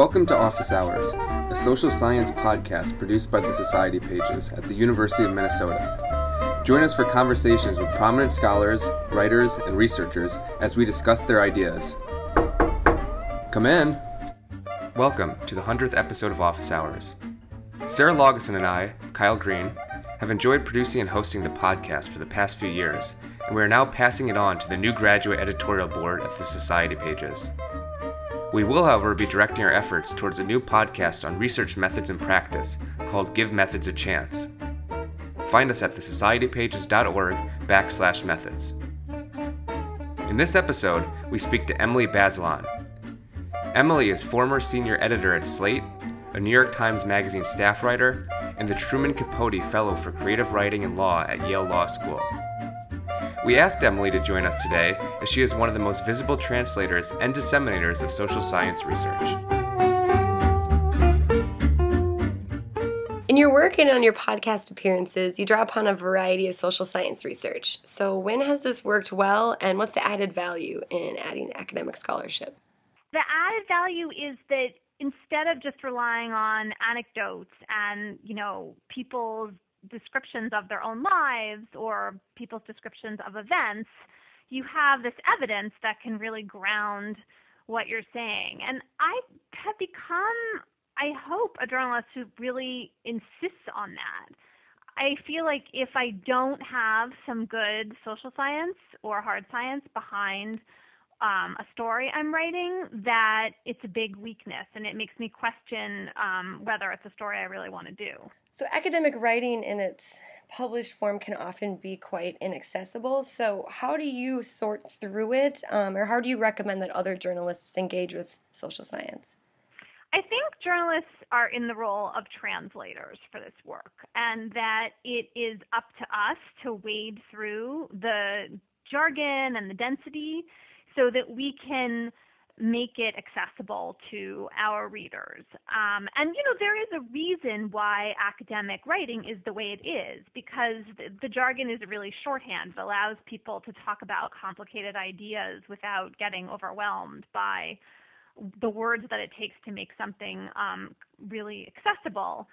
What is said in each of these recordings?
Welcome to Office Hours, a social science podcast produced by the Society Pages at the University of Minnesota. Join us for conversations with prominent scholars, writers, and researchers as we discuss their ideas. Come in! Welcome to the 100th episode of Office Hours. Sarah Lageson and I, Kyle Green, have enjoyed producing and hosting the podcast for the past few years, and we are now passing it on to the new graduate editorial board of the Society Pages. We will, however, be directing our efforts towards a new podcast on research methods and practice called Give Methods a Chance. Find us at thesocietypages.org backslash methods. In this episode, we speak to Emily Bazelon. Emily is former senior editor at Slate, a New York Times Magazine staff writer, and the Truman Capote Fellow for Creative Writing and Law at Yale Law School. We asked Emily to join us today as she is one of the most visible translators and disseminators of social science research. In your work and on your podcast appearances, you draw upon a variety of social science research. So, when has this worked well, and what's the added value in adding academic scholarship? The added value is that instead of just relying on anecdotes and, you know, people's descriptions of their own lives or people's descriptions of events, you have this evidence that can really ground what you're saying. And I have become, I hope, a journalist who really insists on that. I feel like if I don't have some good social science or hard science behind um, a story I'm writing, that it's a big weakness and it makes me question um, whether it's a story I really want to do. So, academic writing in its published form can often be quite inaccessible. So, how do you sort through it, um, or how do you recommend that other journalists engage with social science? I think journalists are in the role of translators for this work, and that it is up to us to wade through the jargon and the density so that we can make it accessible to our readers. Um, and, you know, there is a reason why academic writing is the way it is, because the, the jargon is really shorthand. It allows people to talk about complicated ideas without getting overwhelmed by the words that it takes to make something um, really accessible.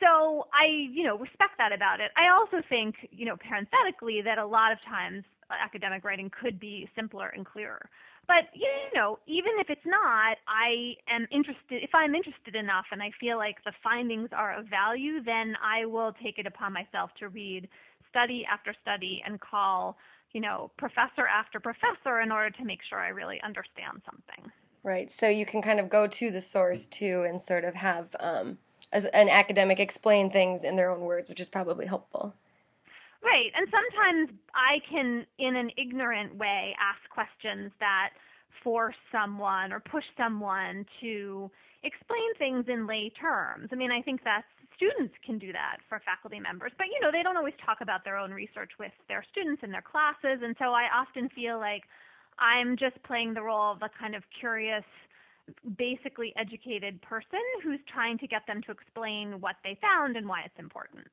So I, you know, respect that about it. I also think, you know, parenthetically, that a lot of times academic writing could be simpler and clearer. But you know, even if it's not, I am interested. If I'm interested enough and I feel like the findings are of value, then I will take it upon myself to read study after study and call, you know, professor after professor in order to make sure I really understand something. Right. So you can kind of go to the source too and sort of have um, an academic explain things in their own words, which is probably helpful. Right. And sometimes I can, in an ignorant way, ask questions that force someone or push someone to explain things in lay terms. I mean, I think that students can do that for faculty members, but you know, they don't always talk about their own research with their students in their classes. And so I often feel like I'm just playing the role of a kind of curious, basically educated person who's trying to get them to explain what they found and why it's important.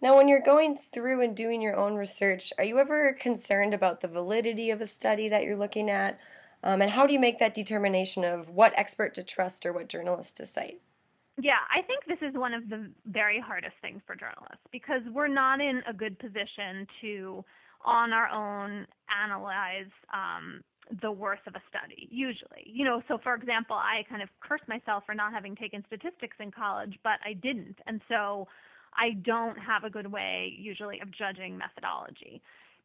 Now, when you're going through and doing your own research, are you ever concerned about the validity of a study that you're looking at? Um, and how do you make that determination of what expert to trust or what journalist to cite? Yeah, I think this is one of the very hardest things for journalists because we're not in a good position to, on our own, analyze um, the worth of a study, usually. You know, so for example, I kind of cursed myself for not having taken statistics in college, but I didn't. And so I don't have a good way usually of judging methodology.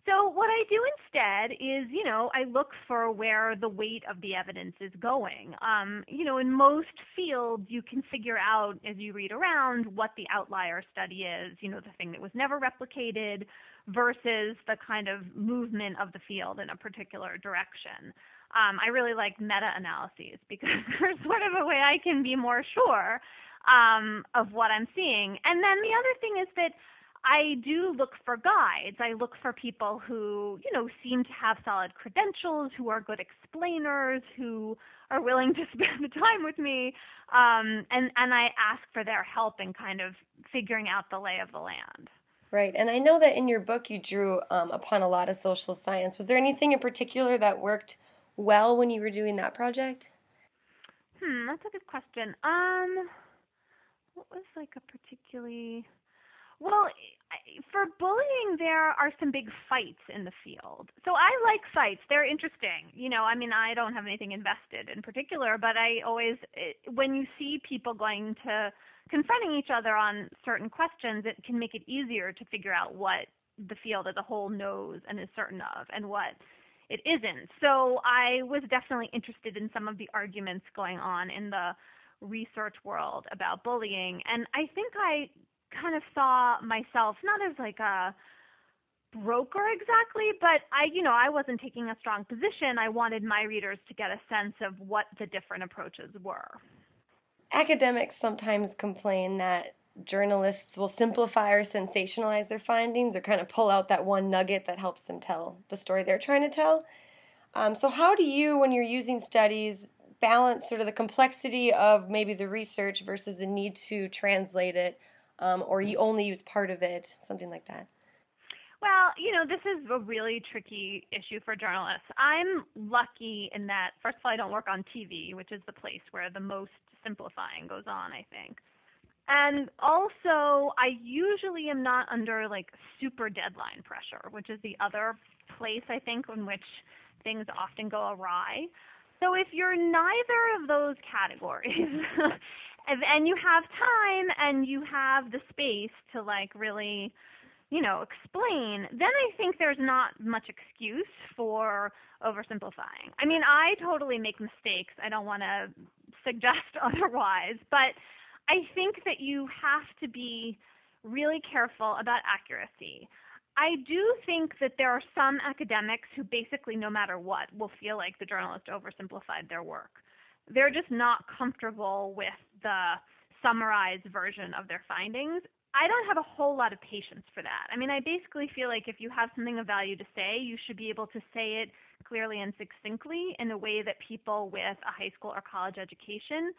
So what I do instead is, you know, I look for where the weight of the evidence is going. Um, you know, in most fields, you can figure out as you read around what the outlier study is, you know, the thing that was never replicated versus the kind of movement of the field in a particular direction. Um, I really like meta-analyses because there's sort of a way I can be more sure um, of what I'm seeing. And then the other thing is that I do look for guides. I look for people who, you know, seem to have solid credentials, who are good explainers, who are willing to spend the time with me, um, and and I ask for their help in kind of figuring out the lay of the land. Right, and I know that in your book you drew um, upon a lot of social science. Was there anything in particular that worked well when you were doing that project? Hmm, that's a good question. Um, what was like a particularly well, for bullying, there are some big fights in the field. So I like fights; they're interesting. You know, I mean, I don't have anything invested in particular, but I always, eh, when you see people going to confronting each other on certain questions, it can make it easier to figure out what the field as a whole knows and is certain of, and what it isn't. So I was definitely interested in some of the arguments going on in the research world about bullying, and I think I kind of saw myself not as like a broker exactly, but I, you know, I wasn't taking a strong position. I wanted my readers to get a sense of what the different approaches were. Academics sometimes complain that journalists will simplify or sensationalize their findings or kind of pull out that one nugget that helps them tell the story they're trying to tell. Um, so, how do you, when you're using studies, balance sort of the complexity of maybe the research versus the need to translate it um, or you only use part of it, something like that? Well, you know, this is a really tricky issue for journalists. I'm lucky in that, first of all, I don't work on TV, which is the place where the most simplifying goes on, I think. And also, I usually am not under like super deadline pressure, which is the other place I think in which things often go awry. So if you're neither of those categories, and you have time and you have the space to like really you know explain then i think there's not much excuse for oversimplifying. I mean i totally make mistakes. I don't want to suggest otherwise but i think that you have to be really careful about accuracy I do think that there are some academics who basically, no matter what, will feel like the journalist oversimplified their work they're just not comfortable with the summarized version of their findings. I don't have a whole lot of patience for that. I mean, I basically feel like if you have something of value to say, you should be able to say it clearly and succinctly in a way that people with a high school or college education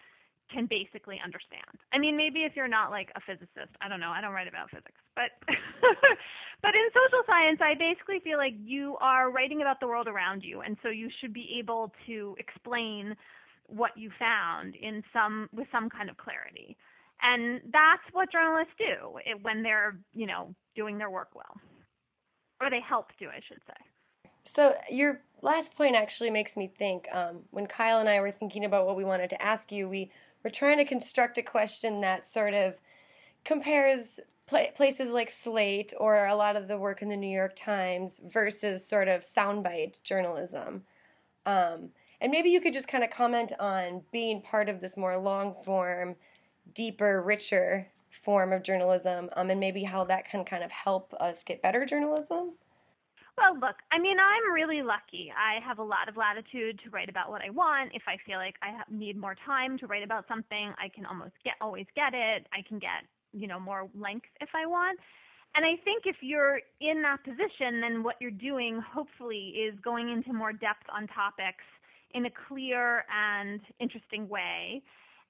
can basically understand. I mean, maybe if you're not like a physicist, I don't know, I don't write about physics, but but in social science, I basically feel like you are writing about the world around you, and so you should be able to explain what you found in some with some kind of clarity. And that's what journalists do when they're, you know, doing their work well. Or they help do, I should say. So your last point actually makes me think. Um, when Kyle and I were thinking about what we wanted to ask you, we were trying to construct a question that sort of compares pl- places like Slate or a lot of the work in the New York Times versus sort of soundbite journalism. Um, and maybe you could just kind of comment on being part of this more long form, deeper, richer form of journalism, um, and maybe how that can kind of help us get better journalism. Well, look, I mean, I'm really lucky. I have a lot of latitude to write about what I want. If I feel like I need more time to write about something, I can almost get always get it. I can get, you know, more length if I want. And I think if you're in that position, then what you're doing hopefully is going into more depth on topics in a clear and interesting way.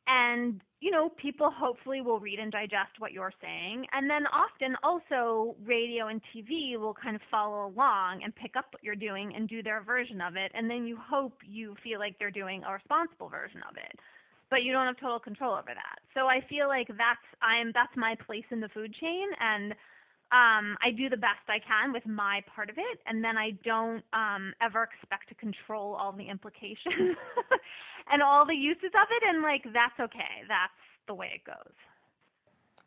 And, you know, people hopefully will read and digest what you're saying. And then often also radio and TV will kind of follow along and pick up what you're doing and do their version of it. And then you hope you feel like they're doing a responsible version of it. But you don't have total control over that. So I feel like that's I'm that's my place in the food chain and um, I do the best I can with my part of it, and then I don't um, ever expect to control all the implications and all the uses of it, and like that's okay. That's the way it goes.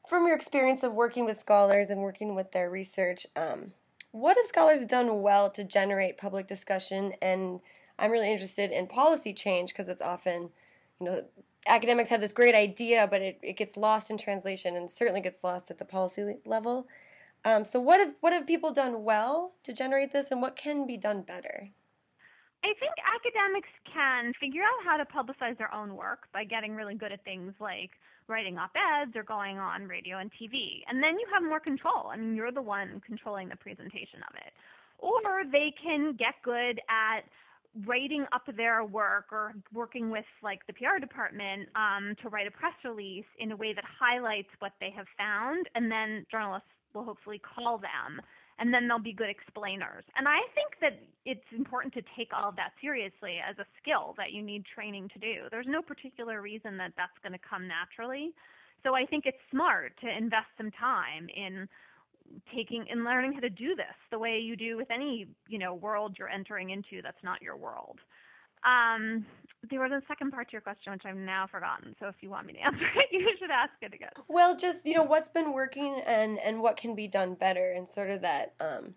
From your experience of working with scholars and working with their research, um, what have scholars done well to generate public discussion? And I'm really interested in policy change because it's often, you know, academics have this great idea, but it, it gets lost in translation and certainly gets lost at the policy level. Um, so what have what have people done well to generate this, and what can be done better? I think academics can figure out how to publicize their own work by getting really good at things like writing op-eds or going on radio and TV. And then you have more control. I mean, you're the one controlling the presentation of it. Or they can get good at writing up their work or working with like the PR department um, to write a press release in a way that highlights what they have found, and then journalists will hopefully call them and then they'll be good explainers. And I think that it's important to take all of that seriously as a skill that you need training to do. There's no particular reason that that's going to come naturally. So I think it's smart to invest some time in taking and learning how to do this the way you do with any you know world you're entering into that's not your world um, there was a second part to your question which i've now forgotten so if you want me to answer it you should ask it again well just you know what's been working and and what can be done better and sort of that um,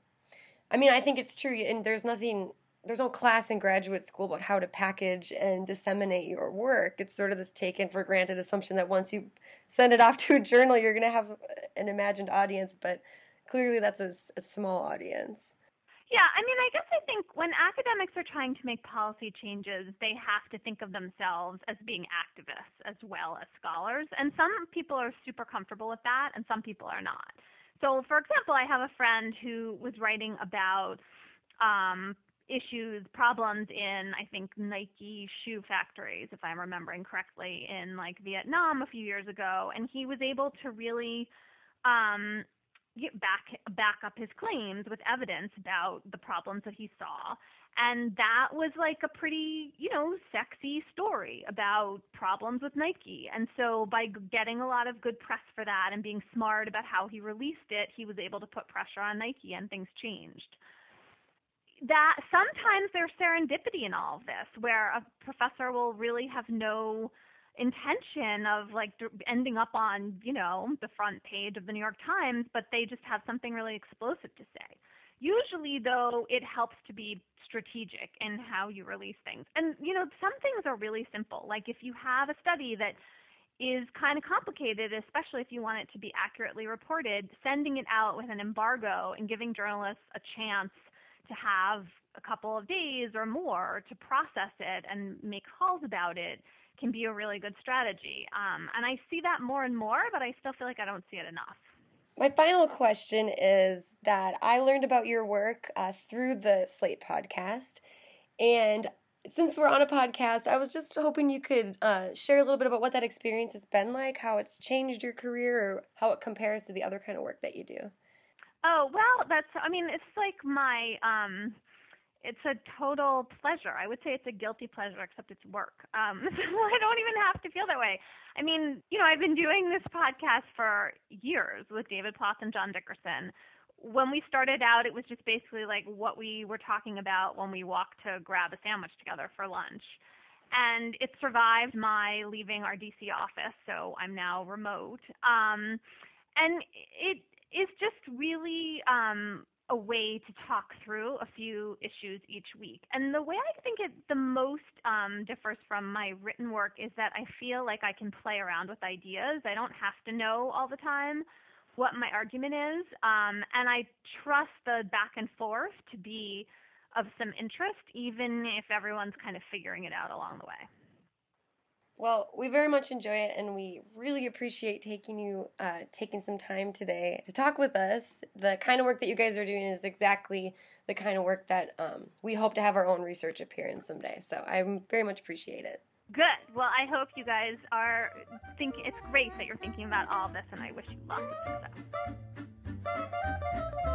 i mean i think it's true and there's nothing there's no class in graduate school about how to package and disseminate your work. It's sort of this taken for granted assumption that once you send it off to a journal, you're going to have an imagined audience. But clearly that's a, a small audience. Yeah, I mean, I guess I think when academics are trying to make policy changes, they have to think of themselves as being activists as well as scholars. And some people are super comfortable with that, and some people are not. So, for example, I have a friend who was writing about um, issues, problems in, I think, Nike shoe factories, if I'm remembering correctly, in like Vietnam a few years ago. And he was able to really um, back back up his claims with evidence about the problems that he saw. And that was like a pretty you know sexy story about problems with Nike. And so by getting a lot of good press for that and being smart about how he released it he was able to put pressure on Nike and things changed. That sometimes there's serendipity in all of this where a professor will really have no intention of like ending up on you know the front page of the New York Times, but they just have something really explosive to say. Usually, though, it helps to be strategic in how you release things. And you know, some things are really simple. Like if you have a study that is kind of complicated, especially if you want it to be accurately reported, sending it out with an embargo and giving journalists a chance to have a couple of days or more to process it and make calls about it can be a really good strategy. Um, and I see that more and more, but I still feel like I don't see it enough. My final question is that I learned about your work uh, through the Slate podcast. And since we're on a podcast, I was just hoping you could uh, share a little bit about what that experience has been like, how it's changed your career, or how it compares to the other kind of work that you do. Oh, well, that's, I mean, it's like my, um, it's a total pleasure. I would say it's a guilty pleasure, except it's work. Um, I don't even have to feel that way. I mean, you know, I've been doing this podcast for years with David Plotz and John Dickerson. When we started out, it was just basically like what we were talking about when we walked to grab a sandwich together for lunch. And it survived my leaving our DC office, so I'm now remote. Um, and it is just really um, a way to talk through a few issues each week. And the way I think it the most um, differs from my written work is that I feel like I can play around with ideas. I don't have to know all the time what my argument is. Um, and I trust the back and forth to be of some interest, even if everyone's kind of figuring it out along the way. Well, we very much enjoy it, and we really appreciate taking you uh, taking some time today to talk with us. The kind of work that you guys are doing is exactly the kind of work that um, we hope to have our own research appearance someday. So I very much appreciate it. Good. Well, I hope you guys are thinking. It's great that you're thinking about all this, and I wish you lots of success.